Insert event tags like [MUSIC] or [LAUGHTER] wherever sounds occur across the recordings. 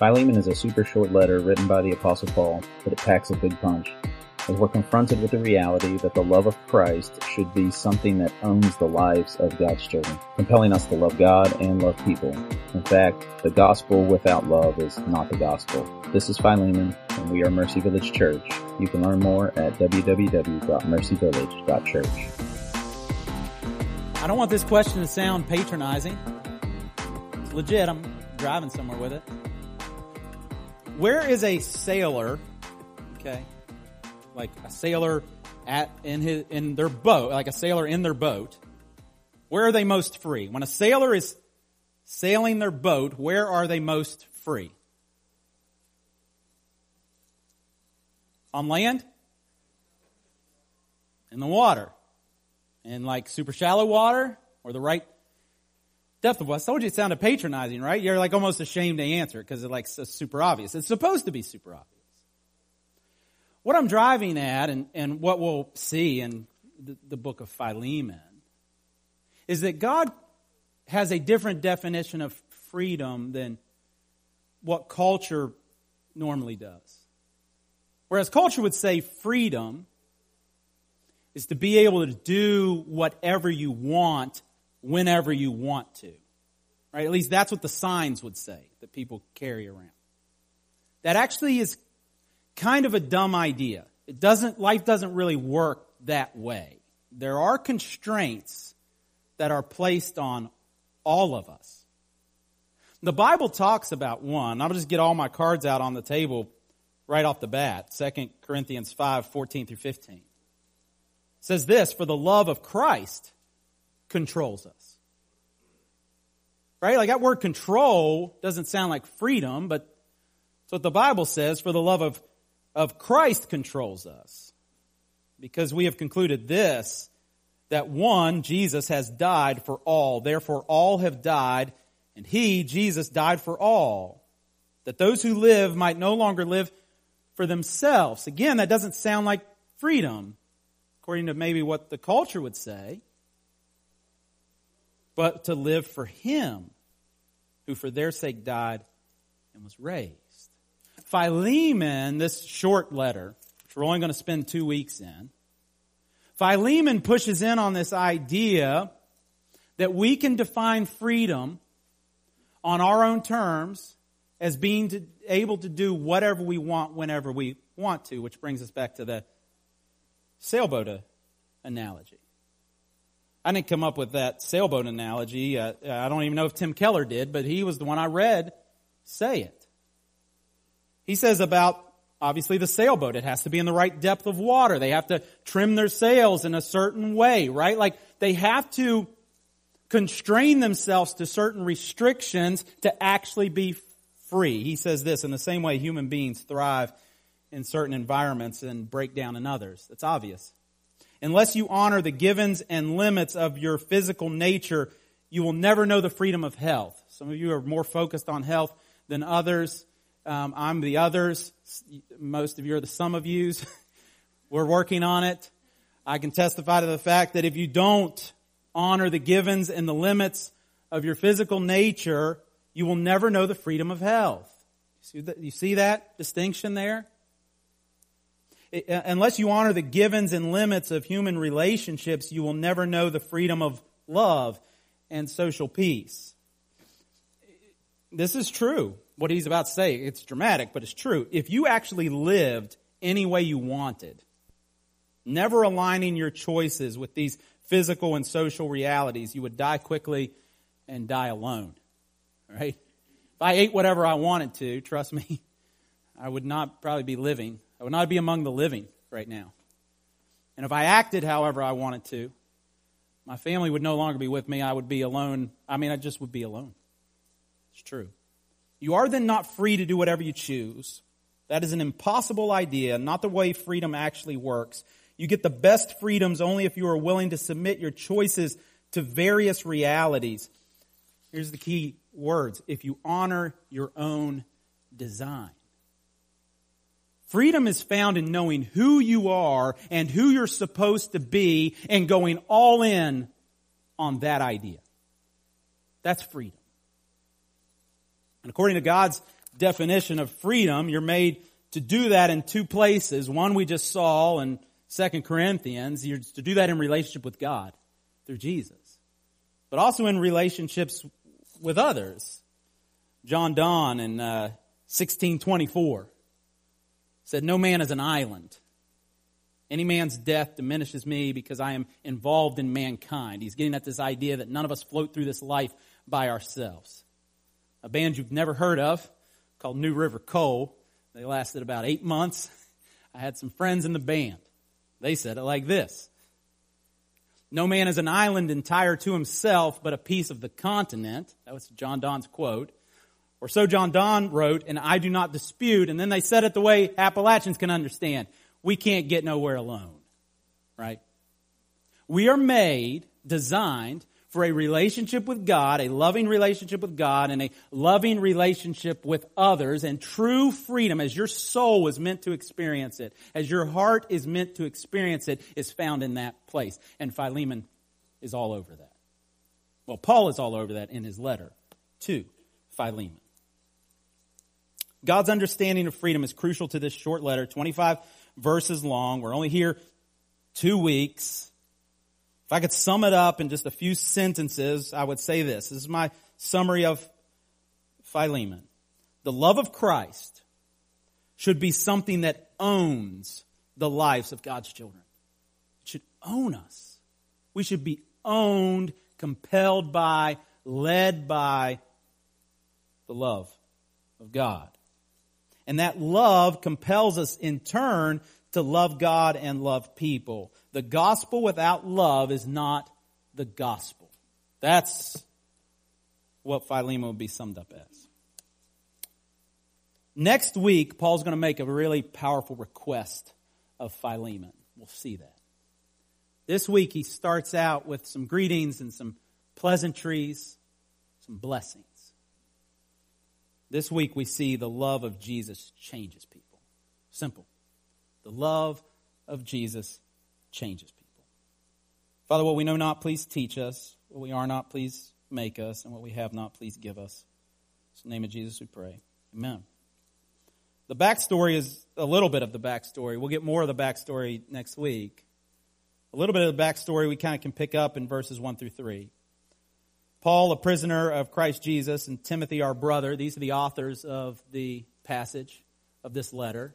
Philemon is a super short letter written by the Apostle Paul, but it packs a big punch. As we're confronted with the reality that the love of Christ should be something that owns the lives of God's children, compelling us to love God and love people. In fact, the gospel without love is not the gospel. This is Philemon, and we are Mercy Village Church. You can learn more at www.mercyvillage.church. I don't want this question to sound patronizing. It's legit. I'm driving somewhere with it. Where is a sailor? Okay, like a sailor at in his in their boat, like a sailor in their boat. Where are they most free? When a sailor is sailing their boat, where are they most free? On land? In the water. In like super shallow water or the right water. I told you it sounded patronizing, right? You're like almost ashamed to answer because it's like super obvious. It's supposed to be super obvious. What I'm driving at and, and what we'll see in the, the book of Philemon is that God has a different definition of freedom than what culture normally does. Whereas culture would say freedom is to be able to do whatever you want whenever you want to. Right? At least that's what the signs would say that people carry around. That actually is kind of a dumb idea. It doesn't, life doesn't really work that way. There are constraints that are placed on all of us. The Bible talks about one. I'll just get all my cards out on the table right off the bat. 2 Corinthians 5, 14 through 15. It says this, for the love of Christ controls us. Right? Like that word control doesn't sound like freedom, but it's what the Bible says, for the love of, of Christ controls us. Because we have concluded this, that one, Jesus has died for all. Therefore all have died, and he, Jesus, died for all. That those who live might no longer live for themselves. Again, that doesn't sound like freedom, according to maybe what the culture would say but to live for him who for their sake died and was raised. Philemon, this short letter, which we're only going to spend two weeks in, Philemon pushes in on this idea that we can define freedom on our own terms as being to, able to do whatever we want whenever we want to, which brings us back to the sailboat analogy. I didn't come up with that sailboat analogy. Uh, I don't even know if Tim Keller did, but he was the one I read say it. He says about obviously the sailboat. It has to be in the right depth of water. They have to trim their sails in a certain way, right? Like they have to constrain themselves to certain restrictions to actually be free. He says this in the same way human beings thrive in certain environments and break down in others. It's obvious. Unless you honor the givens and limits of your physical nature, you will never know the freedom of health. Some of you are more focused on health than others. Um, I'm the others. Most of you are the some of yous. [LAUGHS] We're working on it. I can testify to the fact that if you don't honor the givens and the limits of your physical nature, you will never know the freedom of health. You see that, you see that distinction there? Unless you honor the givens and limits of human relationships, you will never know the freedom of love and social peace. This is true. What he's about to say, it's dramatic, but it's true. If you actually lived any way you wanted, never aligning your choices with these physical and social realities, you would die quickly and die alone. Right? If I ate whatever I wanted to, trust me, [LAUGHS] I would not probably be living I would not be among the living right now. And if I acted however I wanted to, my family would no longer be with me. I would be alone. I mean, I just would be alone. It's true. You are then not free to do whatever you choose. That is an impossible idea, not the way freedom actually works. You get the best freedoms only if you are willing to submit your choices to various realities. Here's the key words. If you honor your own design. Freedom is found in knowing who you are and who you're supposed to be and going all in on that idea. That's freedom. And according to God's definition of freedom. You're made to do that in two places. One we just saw in 2 Corinthians. You're to do that in relationship with God through Jesus. But also in relationships with others. John Donne in uh, 1624 said, No man is an island. Any man's death diminishes me because I am involved in mankind. He's getting at this idea that none of us float through this life by ourselves. A band you've never heard of called New River Coal. They lasted about eight months. [LAUGHS] I had some friends in the band. They said it like this. No man is an island entire to himself, but a piece of the continent. That was John Donne's quote. Or so John Donne wrote, and I do not dispute. And then they said it the way Appalachians can understand. We can't get nowhere alone. Right? We are made, designed for a relationship with God, a loving relationship with God, and a loving relationship with others, and true freedom as your soul was meant to experience it, as your heart is meant to experience it, is found in that place. And Philemon is all over that. Well, Paul is all over that in his letter to Philemon. God's understanding of freedom is crucial to this short letter, 25 verses long. We're only here two weeks. If I could sum it up in just a few sentences, I would say this. This is my summary of Philemon. The love of Christ should be something that owns the lives of God's children. It should own us. We should be owned, compelled by, led by the love of God. And that love compels us in turn to love God and love people. The gospel without love is not the gospel. That's what Philemon would be summed up as. Next week, Paul's going to make a really powerful request of Philemon. We'll see that. This week, he starts out with some greetings and some pleasantries, some blessings. This week we see the love of Jesus changes people. Simple. The love of Jesus changes people. Father, what we know not, please teach us. What we are not, please make us. And what we have not, please give us. In the name of Jesus we pray. Amen. The backstory is a little bit of the backstory. We'll get more of the backstory next week. A little bit of the backstory we kind of can pick up in verses 1 through 3. Paul, a prisoner of Christ Jesus, and Timothy, our brother, these are the authors of the passage of this letter.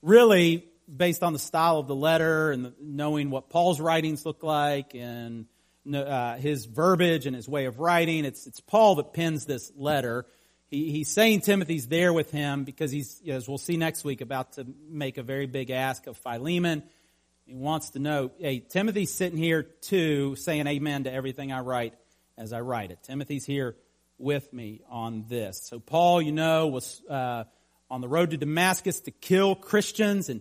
Really, based on the style of the letter and knowing what Paul's writings look like and uh, his verbiage and his way of writing, it's, it's Paul that pens this letter. He, he's saying Timothy's there with him because he's, as we'll see next week, about to make a very big ask of Philemon. He wants to know, hey, Timothy's sitting here too, saying amen to everything I write as I write it. Timothy's here with me on this. So Paul, you know, was uh, on the road to Damascus to kill Christians, and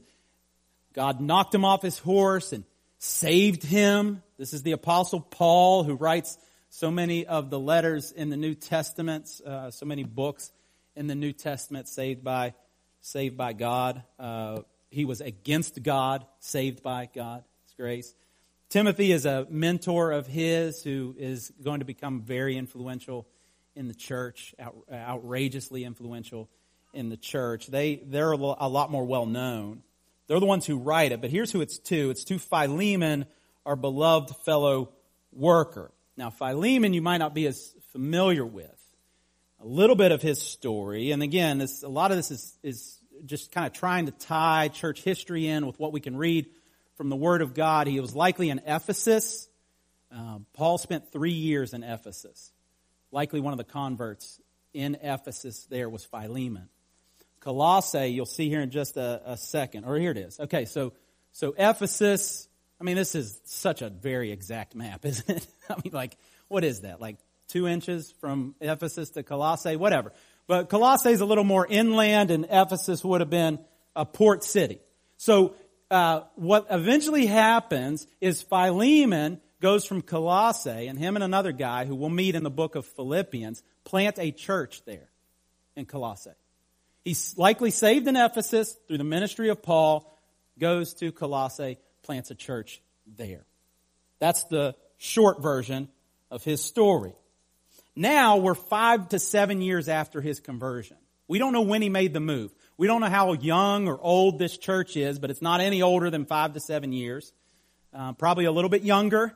God knocked him off his horse and saved him. This is the Apostle Paul who writes so many of the letters in the New Testament, uh, so many books in the New Testament saved by saved by God. Uh, he was against God, saved by God's grace. Timothy is a mentor of his who is going to become very influential in the church, out, outrageously influential in the church. They, they're a lot more well known. They're the ones who write it, but here's who it's to. It's to Philemon, our beloved fellow worker. Now, Philemon, you might not be as familiar with. A little bit of his story, and again, this, a lot of this is, is just kind of trying to tie church history in with what we can read from the Word of God. He was likely in Ephesus. Uh, Paul spent three years in Ephesus. Likely one of the converts in Ephesus there was Philemon. Colossae, you'll see here in just a, a second. Or here it is. Okay, so, so Ephesus, I mean, this is such a very exact map, [LAUGHS] isn't it? I mean, like, what is that? Like two inches from Ephesus to Colossae? Whatever. But Colossae is a little more inland, and Ephesus would have been a port city. So uh, what eventually happens is Philemon goes from Colossae, and him and another guy who we'll meet in the book of Philippians plant a church there in Colossae. He's likely saved in Ephesus through the ministry of Paul, goes to Colossae, plants a church there. That's the short version of his story. Now we're five to seven years after his conversion. We don't know when he made the move. We don't know how young or old this church is, but it's not any older than five to seven years. Uh, probably a little bit younger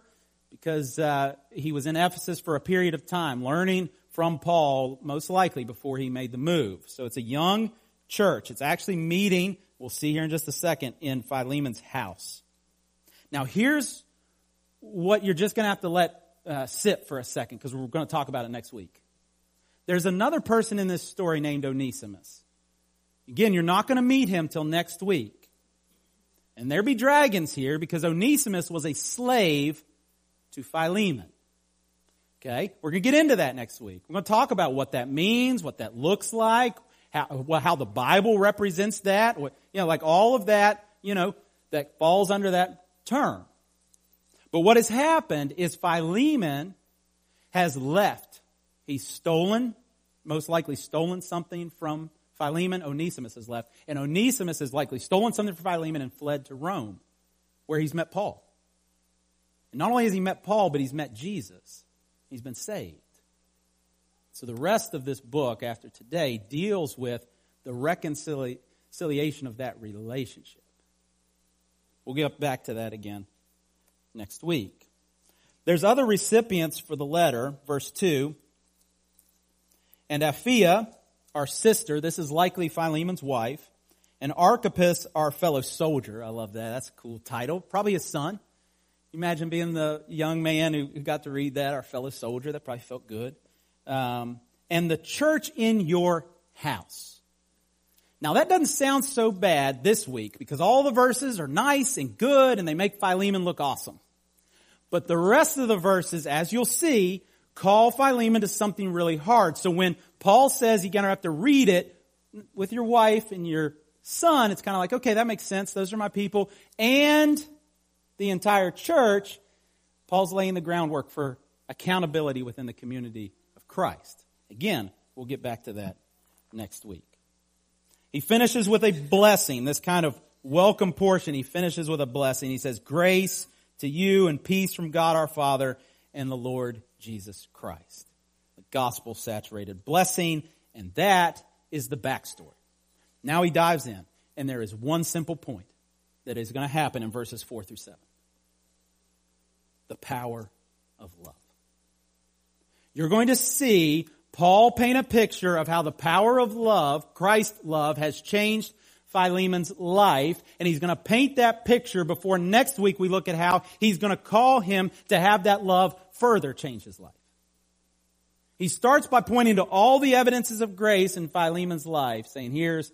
because uh, he was in Ephesus for a period of time, learning from Paul, most likely before he made the move. So it's a young church. It's actually meeting, we'll see here in just a second, in Philemon's house. Now here's what you're just going to have to let uh, sit for a second because we're going to talk about it next week. There's another person in this story named Onesimus. Again, you're not going to meet him till next week. And there be dragons here because Onesimus was a slave to Philemon. Okay? We're going to get into that next week. We're going to talk about what that means, what that looks like, how, how the Bible represents that, what, you know, like all of that, you know, that falls under that term. But what has happened is Philemon has left. He's stolen most likely stolen something from Philemon. Onesimus has left. And Onesimus has likely stolen something from Philemon and fled to Rome, where he's met Paul. And not only has he met Paul, but he's met Jesus. He's been saved. So the rest of this book, after today, deals with the reconciliation of that relationship. We'll get back to that again next week. There's other recipients for the letter, verse 2. And Apphia, our sister, this is likely Philemon's wife, and Archippus, our fellow soldier. I love that. That's a cool title. Probably his son. Imagine being the young man who, got to read that, our fellow soldier. That probably felt good. Um, and the church in your house. Now that doesn't sound so bad this week because all the verses are nice and good and they make Philemon look awesome. But the rest of the verses, as you'll see, call Philemon to something really hard. So when Paul says you're going to have to read it with your wife and your son, it's kind of like, okay, that makes sense. Those are my people. And the entire church, Paul's laying the groundwork for accountability within the community of Christ. Again, we'll get back to that next week. He finishes with a blessing, this kind of welcome portion. He finishes with a blessing. He says, Grace to you and peace from God our Father and the Lord Jesus Christ. Gospel saturated blessing, and that is the backstory. Now he dives in, and there is one simple point that is going to happen in verses 4 through 7 the power of love. You're going to see Paul paint a picture of how the power of love, Christ's love, has changed Philemon's life, and he's going to paint that picture before next week we look at how he's going to call him to have that love further change his life. He starts by pointing to all the evidences of grace in Philemon's life, saying, here's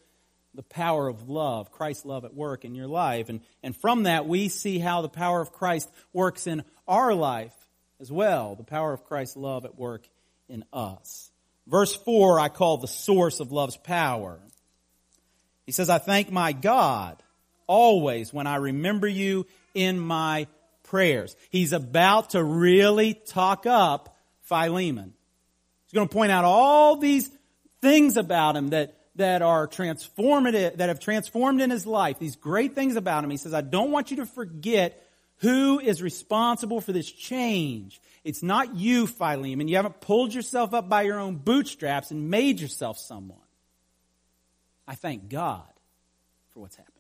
the power of love, Christ's love at work in your life. And, and from that, we see how the power of Christ works in our life as well. The power of Christ's love at work in us. Verse 4, I call the source of love's power. He says, I thank my God always when I remember you in my prayers. He's about to really talk up Philemon. Going to point out all these things about him that, that are transformative, that have transformed in his life, these great things about him. He says, I don't want you to forget who is responsible for this change. It's not you, Philemon. You haven't pulled yourself up by your own bootstraps and made yourself someone. I thank God for what's happened.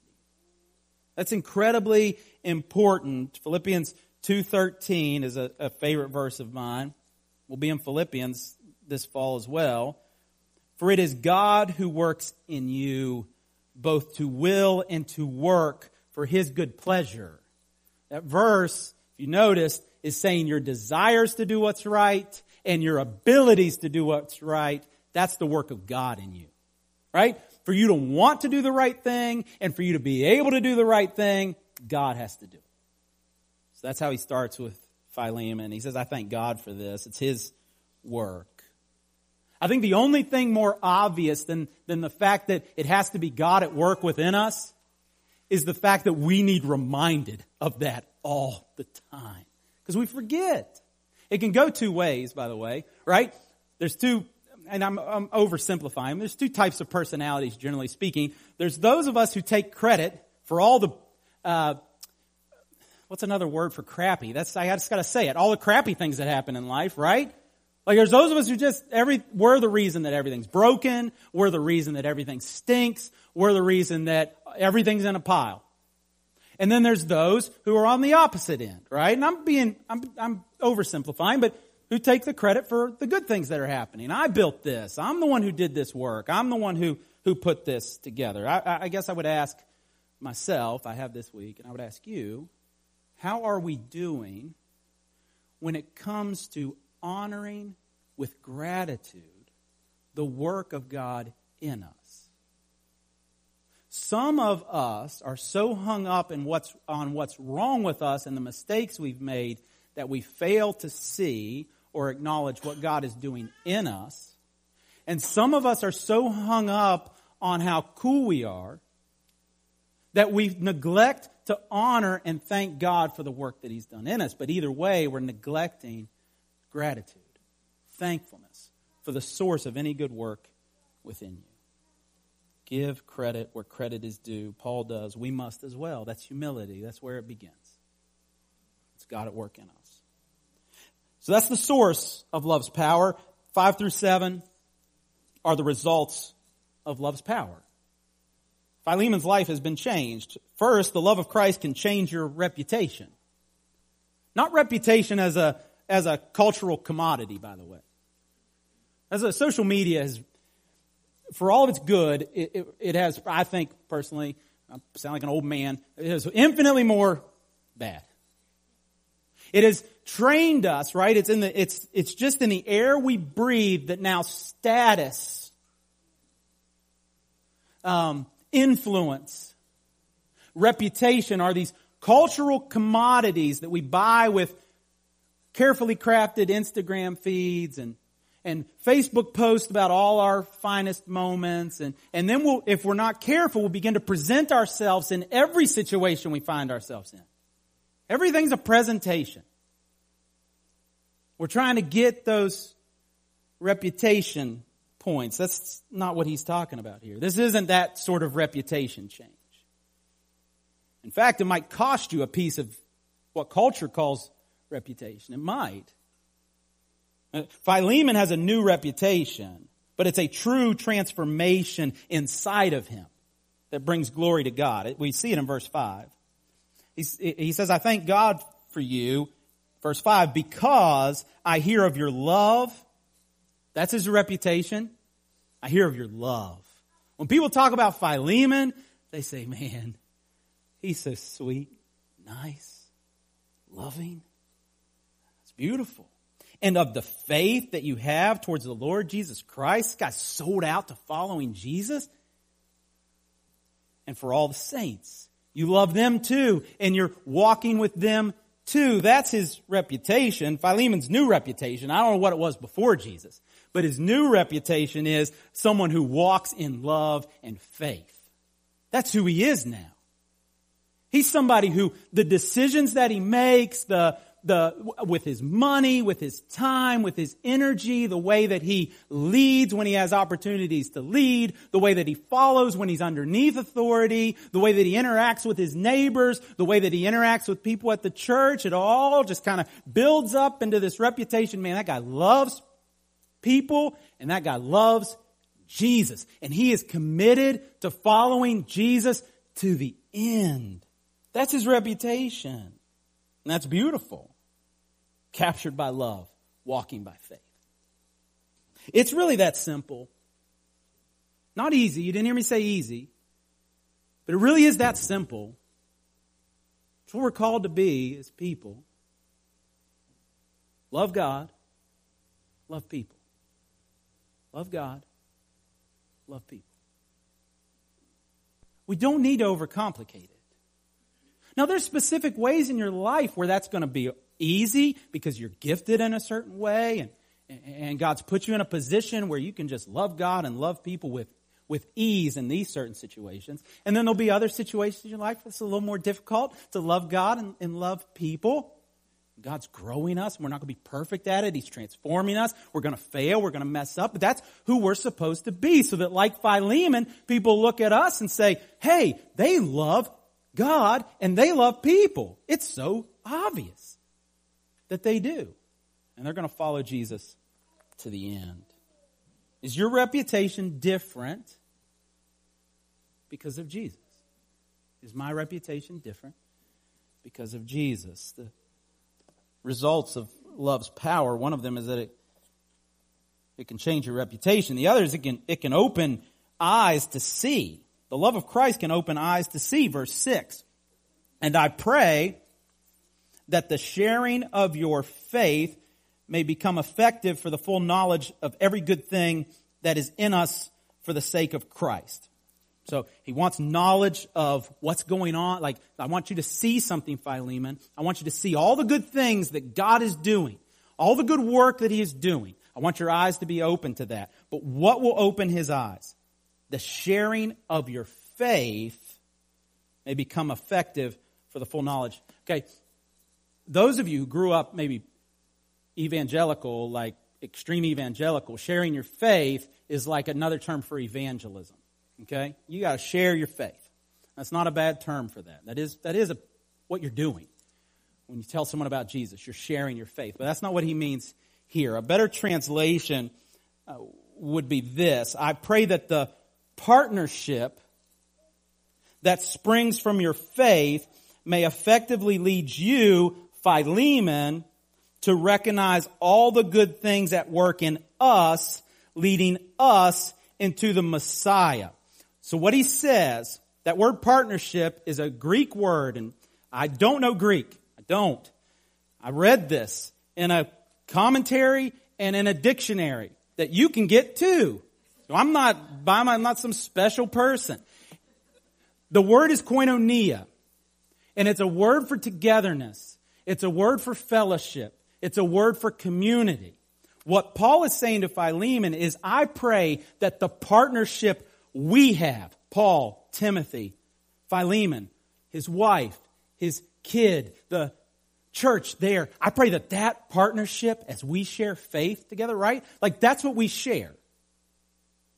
That's incredibly important. Philippians 2.13 is a, a favorite verse of mine. We'll be in Philippians this fall as well. For it is God who works in you both to will and to work for his good pleasure. That verse, if you noticed, is saying your desires to do what's right and your abilities to do what's right. That's the work of God in you. Right? for you to want to do the right thing and for you to be able to do the right thing, God has to do it. So that's how he starts with Philemon. He says, I thank God for this. It's his work. I think the only thing more obvious than, than the fact that it has to be God at work within us is the fact that we need reminded of that all the time. Because we forget. It can go two ways, by the way, right? There's two and I'm, I'm oversimplifying, there's two types of personalities, generally speaking. There's those of us who take credit for all the, uh, what's another word for crappy? That's, I just gotta say it. All the crappy things that happen in life, right? Like there's those of us who just every we're the reason that everything's broken, we're the reason that everything stinks, we're the reason that everything's in a pile. And then there's those who are on the opposite end, right? And I'm being I'm I'm oversimplifying, but who take the credit for the good things that are happening. I built this. I'm the one who did this work. I'm the one who who put this together. I, I guess I would ask myself, I have this week, and I would ask you, how are we doing when it comes to honoring with gratitude the work of God in us. Some of us are so hung up in what's, on what's wrong with us and the mistakes we've made that we fail to see or acknowledge what God is doing in us. And some of us are so hung up on how cool we are that we neglect to honor and thank God for the work that He's done in us. But either way, we're neglecting gratitude, thankfulness for the source of any good work within you. Give credit where credit is due. Paul does. We must as well. That's humility. That's where it begins. It's God at work in us. So that's the source of love's power. Five through seven are the results of love's power. Philemon's life has been changed. First, the love of Christ can change your reputation. Not reputation as a, as a cultural commodity, by the way. As a social media has, for all of its good, it, it, it has, I think personally, I sound like an old man, it has infinitely more bad. It has trained us, right? It's in the, it's, it's just in the air we breathe that now status, um, influence, reputation are these cultural commodities that we buy with carefully crafted Instagram feeds and and Facebook posts about all our finest moments and, and then we'll, if we're not careful, we'll begin to present ourselves in every situation we find ourselves in. Everything's a presentation. We're trying to get those reputation points. That's not what he's talking about here. This isn't that sort of reputation change. In fact, it might cost you a piece of what culture calls reputation. It might. Uh, Philemon has a new reputation, but it's a true transformation inside of him that brings glory to God. We see it in verse 5. he says, I thank God for you, verse 5, because I hear of your love. That's his reputation. I hear of your love. When people talk about Philemon, they say, man, he's so sweet, nice, loving. Beautiful. And of the faith that you have towards the Lord Jesus Christ, got sold out to following Jesus. And for all the saints, you love them too, and you're walking with them too. That's his reputation. Philemon's new reputation. I don't know what it was before Jesus. But his new reputation is someone who walks in love and faith. That's who he is now. He's somebody who the decisions that he makes, the, the, with his money, with his time, with his energy, the way that he leads when he has opportunities to lead, the way that he follows when he's underneath authority, the way that he interacts with his neighbors, the way that he interacts with people at the church, it all just kind of builds up into this reputation. Man, that guy loves people, and that guy loves Jesus. And he is committed to following Jesus to the end. That's his reputation. And that's beautiful. Captured by love, walking by faith. It's really that simple. Not easy. You didn't hear me say easy. But it really is that simple. It's what we're called to be as people. Love God, love people. Love God. Love people. We don't need to overcomplicate it. Now, there's specific ways in your life where that's going to be easy because you're gifted in a certain way and, and God's put you in a position where you can just love God and love people with, with ease in these certain situations. And then there'll be other situations in your life that's a little more difficult to love God and, and love people. God's growing us. We're not going to be perfect at it. He's transforming us. We're going to fail. We're going to mess up. But that's who we're supposed to be. So that like Philemon, people look at us and say, hey, they love God and they love people. It's so obvious that they do. And they're going to follow Jesus to the end. Is your reputation different because of Jesus? Is my reputation different because of Jesus? The results of love's power, one of them is that it, it can change your reputation. The other is it can, it can open eyes to see. The love of Christ can open eyes to see. Verse 6. And I pray that the sharing of your faith may become effective for the full knowledge of every good thing that is in us for the sake of Christ. So he wants knowledge of what's going on. Like, I want you to see something, Philemon. I want you to see all the good things that God is doing, all the good work that he is doing. I want your eyes to be open to that. But what will open his eyes? The sharing of your faith may become effective for the full knowledge. Okay. Those of you who grew up maybe evangelical, like extreme evangelical, sharing your faith is like another term for evangelism. Okay? You got to share your faith. That's not a bad term for that. That is, that is a, what you're doing. When you tell someone about Jesus, you're sharing your faith. But that's not what he means here. A better translation uh, would be this I pray that the partnership that springs from your faith may effectively lead you, Philemon, to recognize all the good things at work in us, leading us into the Messiah. So what he says, that word partnership is a Greek word, and I don't know Greek. I don't. I read this in a commentary and in a dictionary that you can get too. So I'm not, I'm not some special person. The word is koinonia, and it's a word for togetherness. It's a word for fellowship. It's a word for community. What Paul is saying to Philemon is, I pray that the partnership we have, Paul, Timothy, Philemon, his wife, his kid, the church there, I pray that that partnership as we share faith together, right? Like that's what we share.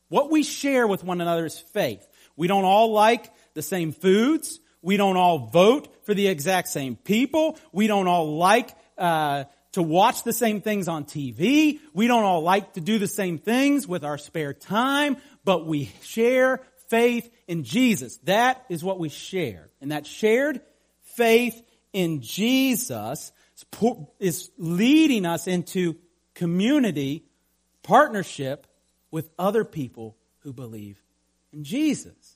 What we share with one another is faith. We don't all like the same foods. We don't all vote for the exact same people. We don't all like uh, to watch the same things on TV. We don't all like to do the same things with our spare time but we share faith in Jesus. That is what we share. And that shared faith in Jesus is leading us into community, partnership with other people who believe in Jesus.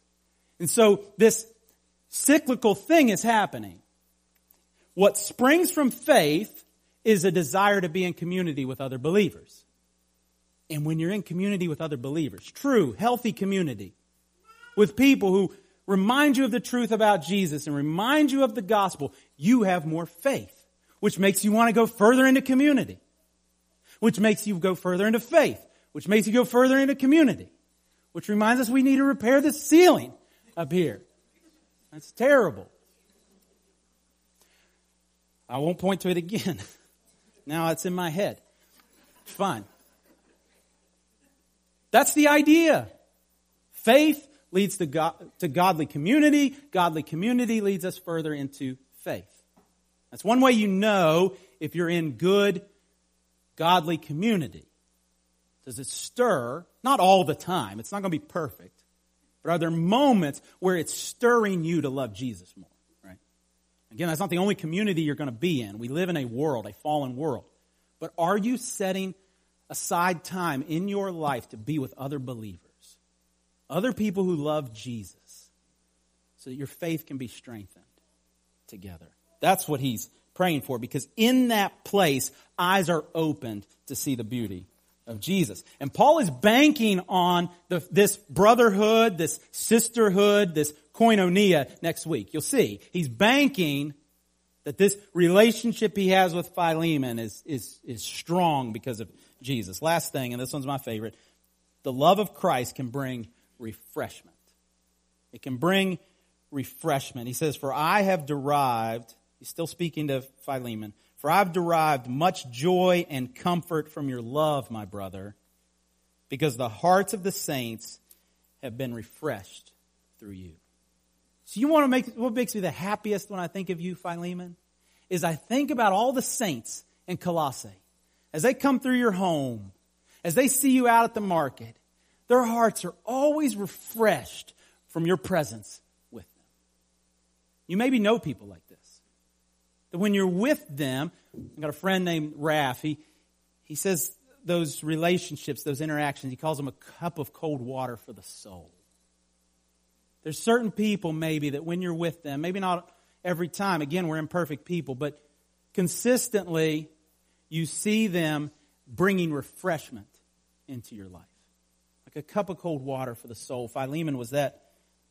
And so this cyclical thing is happening. What springs from faith is a desire to be in community with other believers. And when you're in community with other believers, true, healthy community, with people who remind you of the truth about Jesus and remind you of the gospel, you have more faith, which makes you want to go further into community, which makes you go further into faith, which makes you go further into community, which reminds us we need to repair the ceiling up here. That's terrible. I won't point to it again. [LAUGHS] now it's in my head. Fine. That's the idea. Faith leads to, to godly community. Godly community leads us further into faith. That's one way you know if you're in good, godly community. Does it stir? Not all the time. It's not going to be perfect. But are there moments where it's stirring you to love Jesus more? Right? Again, that's not the only community you're going to be in. We live in a world, a fallen world. But are you setting aside time in your life to be with other believers, other people who love Jesus, so that your faith can be strengthened together. That's what he's praying for because in that place, eyes are opened to see the beauty of Jesus. And Paul is banking on the, this brotherhood, this sisterhood, this koinonia next week. You'll see. He's banking that this relationship he has with Philemon is, is, is strong because of Jesus. Last thing, and this one's my favorite the love of Christ can bring refreshment. It can bring refreshment. He says, For I have derived, he's still speaking to Philemon, for I've derived much joy and comfort from your love, my brother, because the hearts of the saints have been refreshed through you. So you want to make, what makes me the happiest when I think of you, Philemon? Is I think about all the saints in Colossae as they come through your home, as they see you out at the market, their hearts are always refreshed from your presence with them. You maybe know people like this. That when you're with them, I've got a friend named Raf. He, he says those relationships, those interactions, he calls them a cup of cold water for the soul. There's certain people maybe that when you're with them, maybe not every time, again, we're imperfect people, but consistently you see them bringing refreshment into your life. Like a cup of cold water for the soul. Philemon was that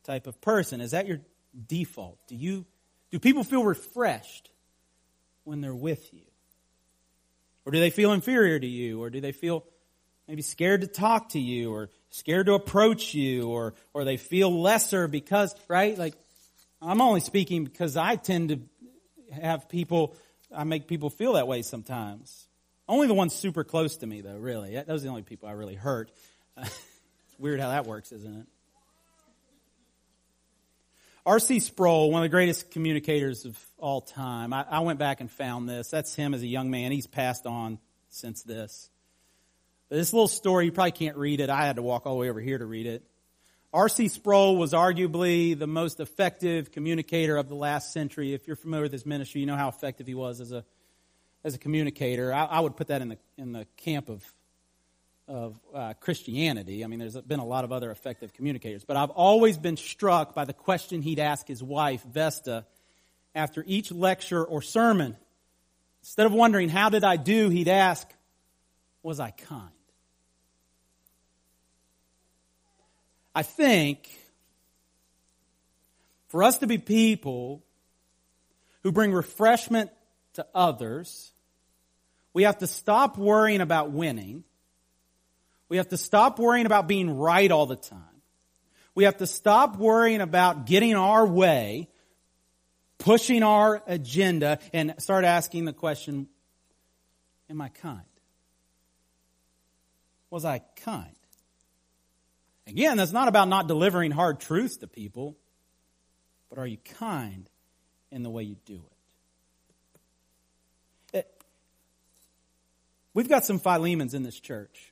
type of person. Is that your default? Do you do people feel refreshed when they're with you? Or do they feel inferior to you? Or do they feel maybe scared to talk to you or scared to approach you or, or they feel lesser because, right? Like, I'm only speaking because I tend to have people, I make people feel that way sometimes. Only the ones super close to me though, really. Those are the only people I really hurt. [LAUGHS] weird how that works, isn't it? R.C. Sproul, one of the greatest communicators of all time. I, I, went back and found this. That's him as a young man. He's passed on since this. But this little story, you probably can't read it. I had to walk all the way over here to read it. R.C. Sproul was arguably the most effective communicator of the last century. If you're familiar with his ministry, you know how effective he was as a, as a communicator. I, I would put that in the, in the camp of of uh, Christianity. I mean, there's been a lot of other effective communicators, but I've always been struck by the question he'd ask his wife, Vesta, after each lecture or sermon. Instead of wondering, how did I do, he'd ask, was I kind? I think for us to be people who bring refreshment to others, we have to stop worrying about winning we have to stop worrying about being right all the time. We have to stop worrying about getting our way, pushing our agenda, and start asking the question, am I kind? Was I kind? Again, that's not about not delivering hard truths to people, but are you kind in the way you do it? it we've got some Philemons in this church.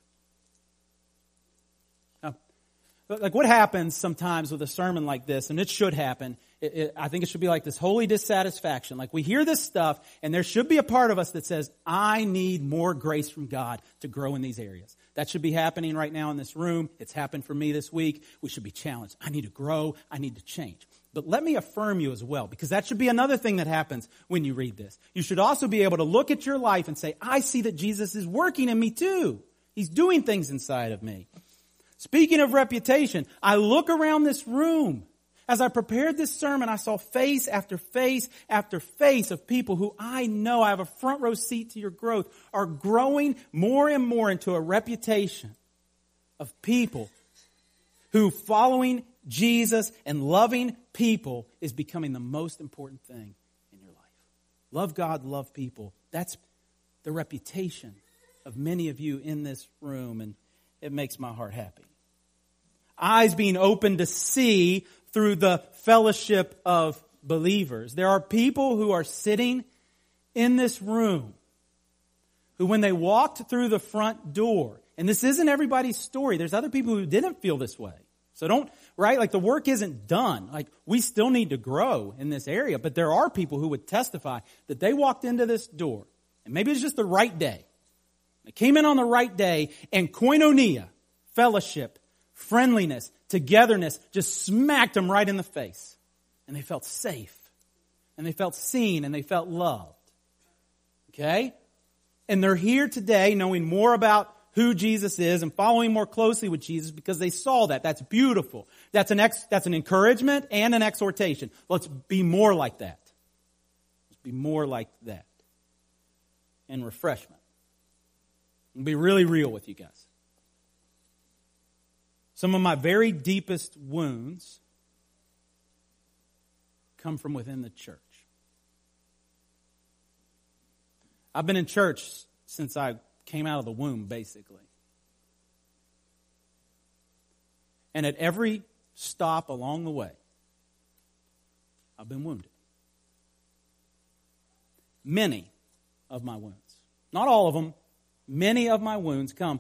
Like what happens sometimes with a sermon like this, and it should happen. It, it, I think it should be like this holy dissatisfaction. Like we hear this stuff, and there should be a part of us that says, I need more grace from God to grow in these areas. That should be happening right now in this room. It's happened for me this week. We should be challenged. I need to grow. I need to change. But let me affirm you as well, because that should be another thing that happens when you read this. You should also be able to look at your life and say, I see that Jesus is working in me too. He's doing things inside of me. Speaking of reputation, I look around this room. As I prepared this sermon, I saw face after face after face of people who I know I have a front row seat to your growth are growing more and more into a reputation of people who following Jesus and loving people is becoming the most important thing in your life. Love God, love people. That's the reputation of many of you in this room, and it makes my heart happy eyes being opened to see through the fellowship of believers. There are people who are sitting in this room who, when they walked through the front door, and this isn't everybody's story, there's other people who didn't feel this way. So don't, right? Like the work isn't done. Like we still need to grow in this area, but there are people who would testify that they walked into this door, and maybe it's just the right day. They came in on the right day, and koinonia, fellowship, friendliness, togetherness just smacked them right in the face. And they felt safe. And they felt seen and they felt loved. Okay? And they're here today knowing more about who Jesus is and following more closely with Jesus because they saw that. That's beautiful. That's an ex, that's an encouragement and an exhortation. Let's be more like that. Let's be more like that. And refreshment. I'll be really real with you guys. Some of my very deepest wounds come from within the church. I've been in church since I came out of the womb, basically. And at every stop along the way, I've been wounded. Many of my wounds, not all of them, many of my wounds come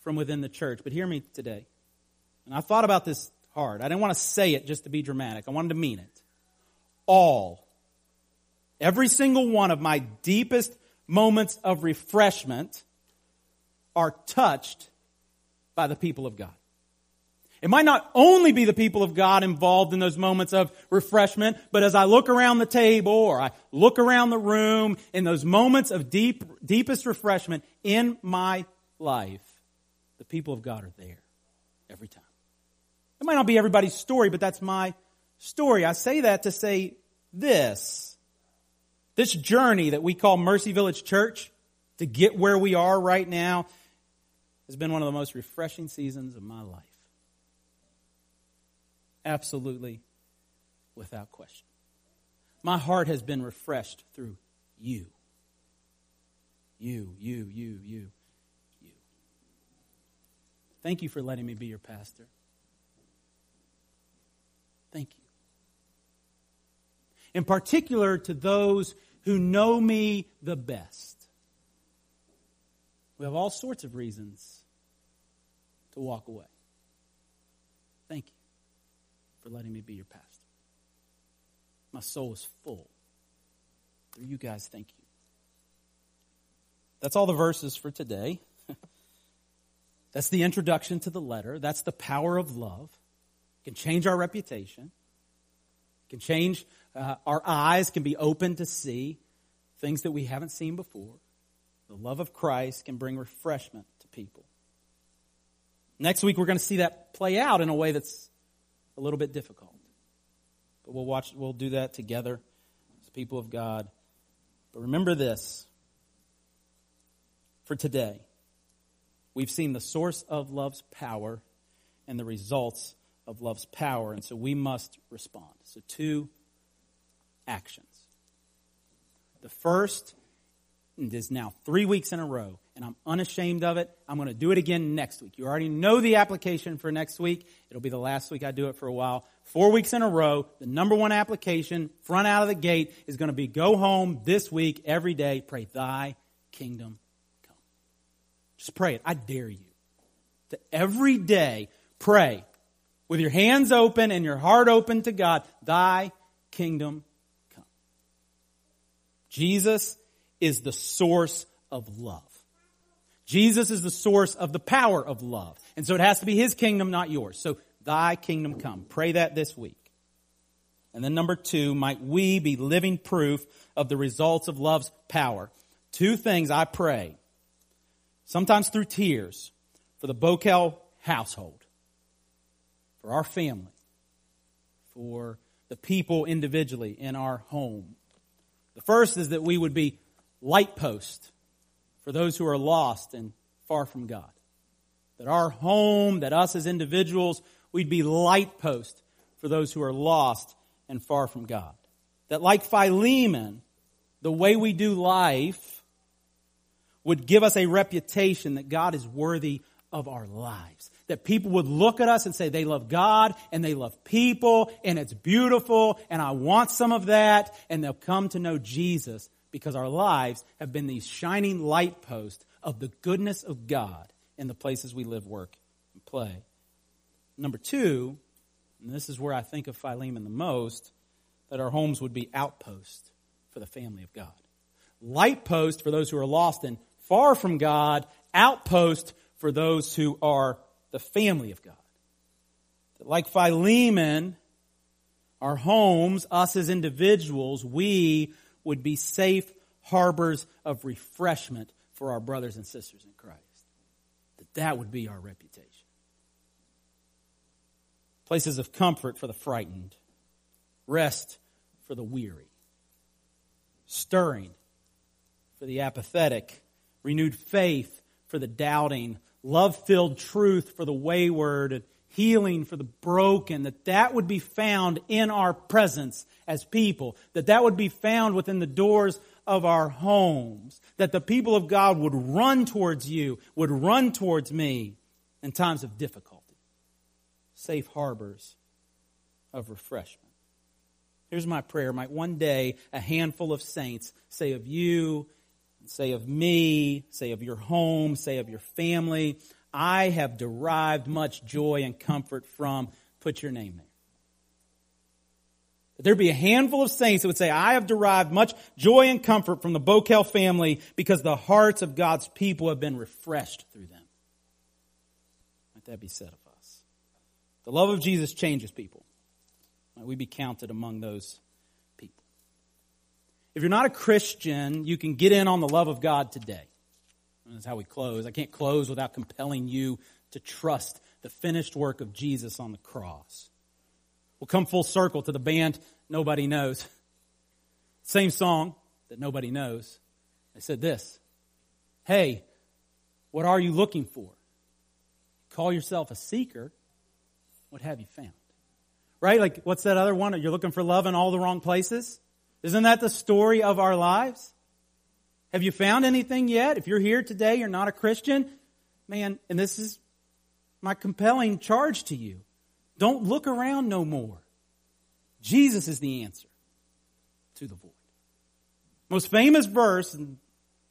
from within the church. But hear me today. And I thought about this hard. I didn't want to say it just to be dramatic. I wanted to mean it. All, every single one of my deepest moments of refreshment are touched by the people of God. It might not only be the people of God involved in those moments of refreshment, but as I look around the table or I look around the room in those moments of deep, deepest refreshment in my life, the people of God are there every time. It might not be everybody's story, but that's my story. I say that to say this. This journey that we call Mercy Village Church to get where we are right now has been one of the most refreshing seasons of my life. Absolutely without question. My heart has been refreshed through you. You, you, you, you, you. Thank you for letting me be your pastor. Thank you. In particular, to those who know me the best. We have all sorts of reasons to walk away. Thank you for letting me be your pastor. My soul is full. Through you guys, thank you. That's all the verses for today. [LAUGHS] That's the introduction to the letter. That's the power of love. Can change our reputation. Can change uh, our eyes can be open to see things that we haven't seen before. The love of Christ can bring refreshment to people. Next week, we're going to see that play out in a way that's a little bit difficult. But we'll watch, we'll do that together as people of God. But remember this for today. We've seen the source of love's power and the results of love's power, and so we must respond. So, two actions. The first is now three weeks in a row, and I'm unashamed of it. I'm going to do it again next week. You already know the application for next week. It'll be the last week I do it for a while. Four weeks in a row, the number one application, front out of the gate, is going to be go home this week, every day, pray, Thy kingdom come. Just pray it. I dare you to every day pray with your hands open and your heart open to God, Thy kingdom come. Jesus is the source of love. Jesus is the source of the power of love. And so it has to be his kingdom, not yours. So thy kingdom come. Pray that this week. And then number two, might we be living proof of the results of love's power. Two things I pray, sometimes through tears, for the Bokel household, for our family, for the people individually in our home. The first is that we would be light post for those who are lost and far from God. That our home, that us as individuals, we'd be light post for those who are lost and far from God. That like Philemon, the way we do life would give us a reputation that God is worthy of our lives. That people would look at us and say they love God and they love people and it's beautiful and I want some of that and they'll come to know Jesus because our lives have been these shining light posts of the goodness of God in the places we live, work, and play. Number two, and this is where I think of Philemon the most, that our homes would be outposts for the family of God. Light post for those who are lost and far from God, outpost for those who are the family of God. That like Philemon, our homes, us as individuals, we would be safe harbors of refreshment for our brothers and sisters in Christ. That that would be our reputation. Places of comfort for the frightened, rest for the weary, stirring for the apathetic, renewed faith for the doubting, love filled truth for the wayward, and healing for the broken, that that would be found in our presence as people, that that would be found within the doors of our homes, that the people of God would run towards you, would run towards me in times of difficulty. Safe harbors of refreshment. Here's my prayer. Might one day a handful of saints say of you, say of me, say of your home, say of your family, I have derived much joy and comfort from, put your name there. There'd be a handful of saints that would say, I have derived much joy and comfort from the Bokel family because the hearts of God's people have been refreshed through them. Might that be said of us. The love of Jesus changes people. Might we be counted among those? If you're not a Christian, you can get in on the love of God today. That's how we close. I can't close without compelling you to trust the finished work of Jesus on the cross. We'll come full circle to the band nobody knows. [LAUGHS] Same song that nobody knows. They said this Hey, what are you looking for? Call yourself a seeker. What have you found? Right? Like, what's that other one? You're looking for love in all the wrong places? Isn't that the story of our lives? Have you found anything yet? If you're here today, you're not a Christian, man, and this is my compelling charge to you. Don't look around no more. Jesus is the answer to the void. Most famous verse in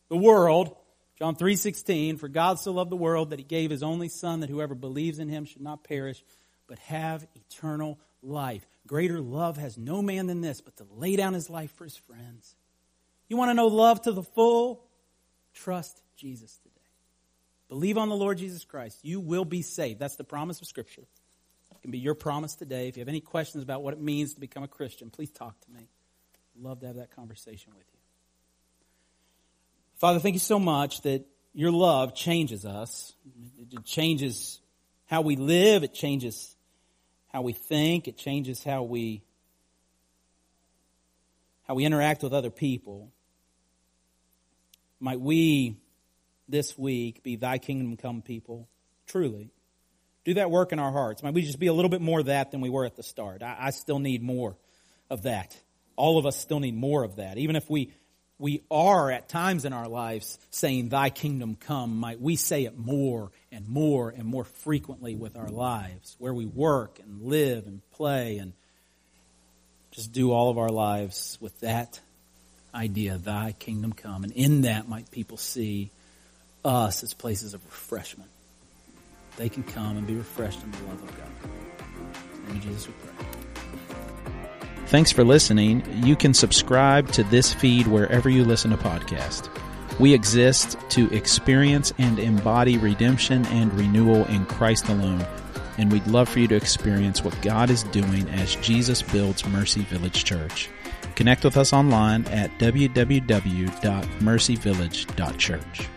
the world, John 3:16, for God so loved the world that he gave his only son that whoever believes in him should not perish but have eternal life. Greater love has no man than this, but to lay down his life for his friends. You want to know love to the full? Trust Jesus today. Believe on the Lord Jesus Christ. You will be saved. That's the promise of Scripture It can be your promise today. If you have any questions about what it means to become a Christian, please talk to me. Love to have that conversation with you. Father, thank you so much that your love changes us. It changes how we live. It changes how we think. It changes how we how we interact with other people. Might we this week be thy kingdom come people, truly. Do that work in our hearts. Might we just be a little bit more that than we were at the start? I, I still need more of that. All of us still need more of that. Even if we we are at times in our lives saying, Thy kingdom come, might we say it more and more and more frequently with our lives, where we work and live and play and just do all of our lives with that idea, Thy kingdom come. And in that might people see us as places of refreshment they can come and be refreshed in the love of God. In Jesus we pray. Thanks for listening. You can subscribe to this feed wherever you listen to podcasts. We exist to experience and embody redemption and renewal in Christ alone, and we'd love for you to experience what God is doing as Jesus builds Mercy Village Church. Connect with us online at www.mercyvillage.church.